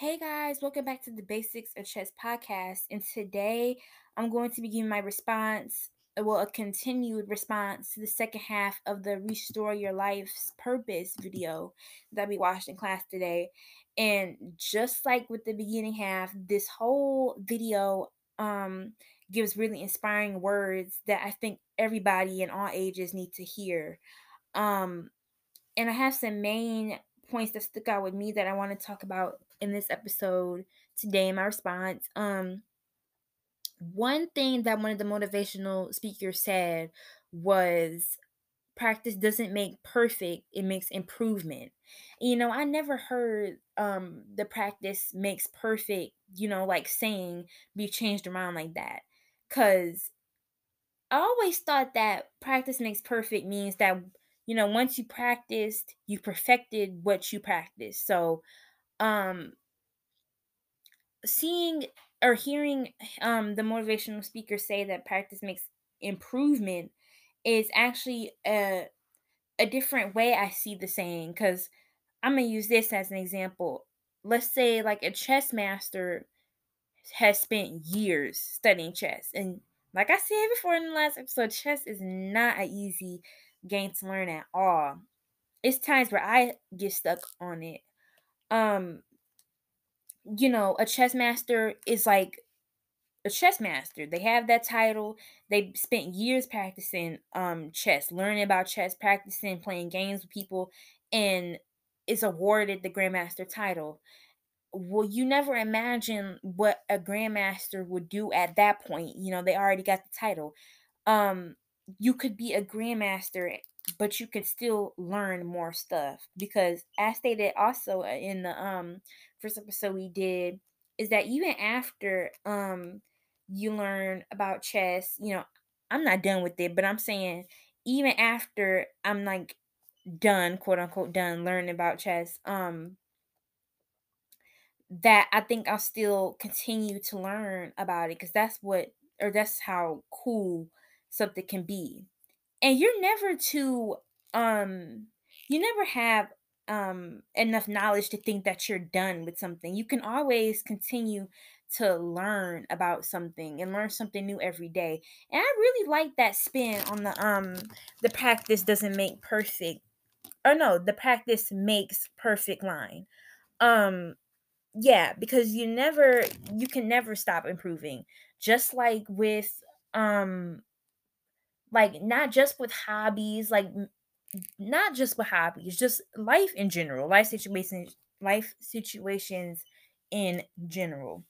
Hey guys, welcome back to the Basics of Chess podcast. And today I'm going to be giving my response, uh, well, a continued response to the second half of the Restore Your Life's Purpose video that we watched in class today. And just like with the beginning half, this whole video um gives really inspiring words that I think everybody in all ages need to hear. Um and I have some main points that stuck out with me that I want to talk about in this episode today in my response. Um one thing that one of the motivational speakers said was practice doesn't make perfect, it makes improvement. You know, I never heard um the practice makes perfect, you know, like saying be changed around like that. Cause I always thought that practice makes perfect means that you know once you practiced you perfected what you practiced. So um seeing or hearing um the motivational speaker say that practice makes improvement is actually a a different way I see the saying cuz I'm going to use this as an example. Let's say like a chess master has spent years studying chess and like I said before in the last episode, chess is not an easy game to learn at all. It's times where I get stuck on it. Um, you know, a chess master is like a chess master. They have that title. They spent years practicing um chess, learning about chess, practicing playing games with people, and is awarded the grandmaster title well, you never imagine what a grandmaster would do at that point. You know, they already got the title. Um, you could be a grandmaster, but you could still learn more stuff because, as stated also uh, in the um first episode we did, is that even after um you learn about chess, you know, I'm not done with it, but I'm saying even after I'm like done, quote unquote, done learning about chess, um that I think I'll still continue to learn about it because that's what or that's how cool something can be. And you're never too um you never have um enough knowledge to think that you're done with something. You can always continue to learn about something and learn something new every day. And I really like that spin on the um the practice doesn't make perfect. Or no, the practice makes perfect line. Um yeah, because you never you can never stop improving. Just like with um like not just with hobbies, like not just with hobbies, just life in general, life situations, life situations in general.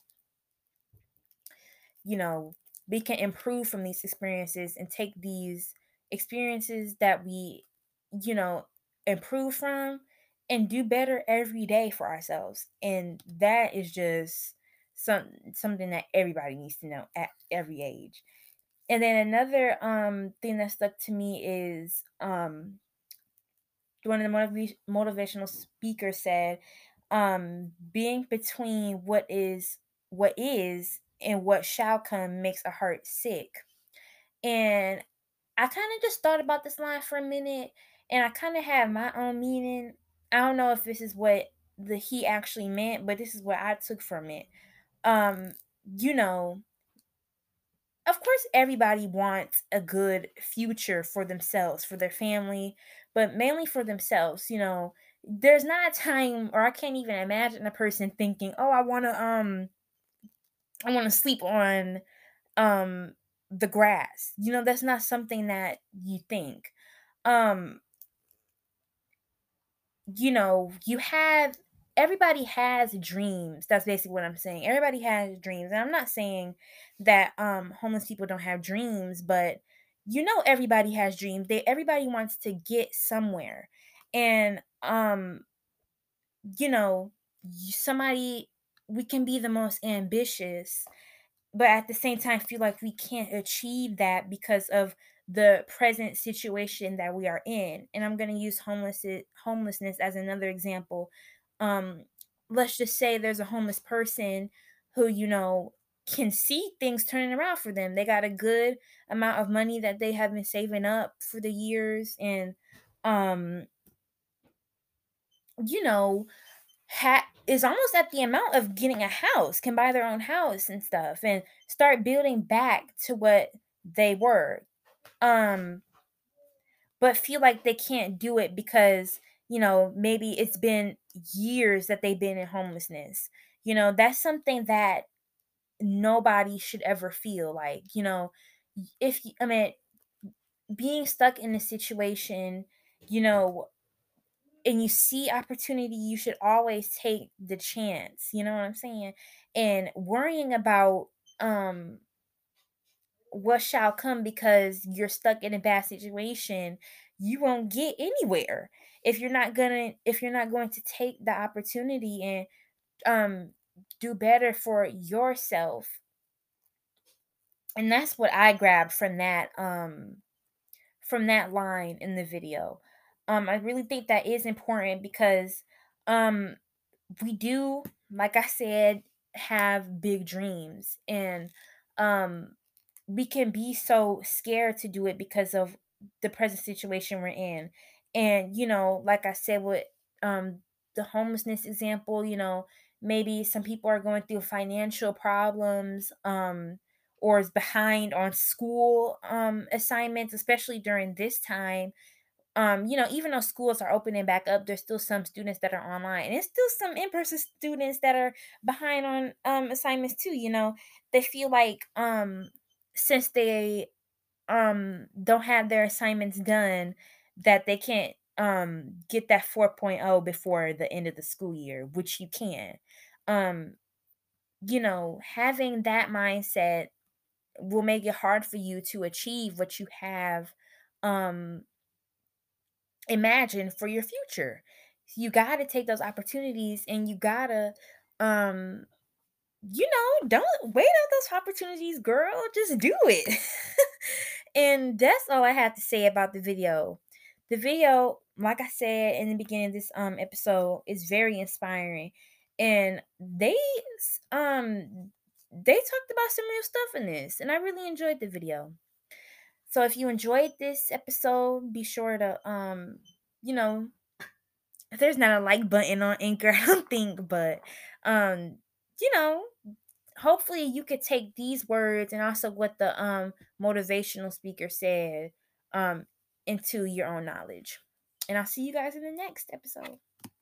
You know, we can improve from these experiences and take these experiences that we, you know, improve from and do better every day for ourselves. And that is just some something that everybody needs to know at every age. And then another um thing that stuck to me is um one of the motiv- motivational speakers said um being between what is what is and what shall come makes a heart sick. And I kind of just thought about this line for a minute and I kind of have my own meaning I don't know if this is what the he actually meant, but this is what I took from it. Um, you know, of course everybody wants a good future for themselves, for their family, but mainly for themselves, you know. There's not a time or I can't even imagine a person thinking, "Oh, I want to um I want to sleep on um the grass." You know, that's not something that you think. Um you know, you have everybody has dreams. That's basically what I'm saying. Everybody has dreams. And I'm not saying that um homeless people don't have dreams, but you know everybody has dreams. They everybody wants to get somewhere. And um you know, somebody we can be the most ambitious but at the same time feel like we can't achieve that because of the present situation that we are in and i'm going to use homeless homelessness as another example um let's just say there's a homeless person who you know can see things turning around for them they got a good amount of money that they have been saving up for the years and um you know ha- is almost at the amount of getting a house, can buy their own house and stuff and start building back to what they were. Um but feel like they can't do it because, you know, maybe it's been years that they've been in homelessness. You know, that's something that nobody should ever feel like, you know, if I mean being stuck in a situation, you know, and you see opportunity, you should always take the chance. You know what I'm saying? And worrying about um what shall come because you're stuck in a bad situation, you won't get anywhere. If you're not gonna if you're not going to take the opportunity and um do better for yourself. And that's what I grabbed from that um from that line in the video. Um, I really think that is important because um, we do, like I said, have big dreams, and um, we can be so scared to do it because of the present situation we're in. And you know, like I said, with um, the homelessness example, you know, maybe some people are going through financial problems. Um, or is behind on school um, assignments, especially during this time. Um, you know, even though schools are opening back up, there's still some students that are online, and there's still some in-person students that are behind on um, assignments too. You know, they feel like um, since they um, don't have their assignments done, that they can't um, get that 4.0 before the end of the school year, which you can. Um, you know, having that mindset will make it hard for you to achieve what you have um imagined for your future. You got to take those opportunities and you got to um you know, don't wait on those opportunities, girl. Just do it. and that's all I have to say about the video. The video, like I said in the beginning of this um episode, is very inspiring. And they um they talked about some real stuff in this, and I really enjoyed the video. So if you enjoyed this episode, be sure to um, you know, there's not a like button on Anchor, I don't think, but um, you know, hopefully you could take these words and also what the um motivational speaker said um into your own knowledge. And I'll see you guys in the next episode.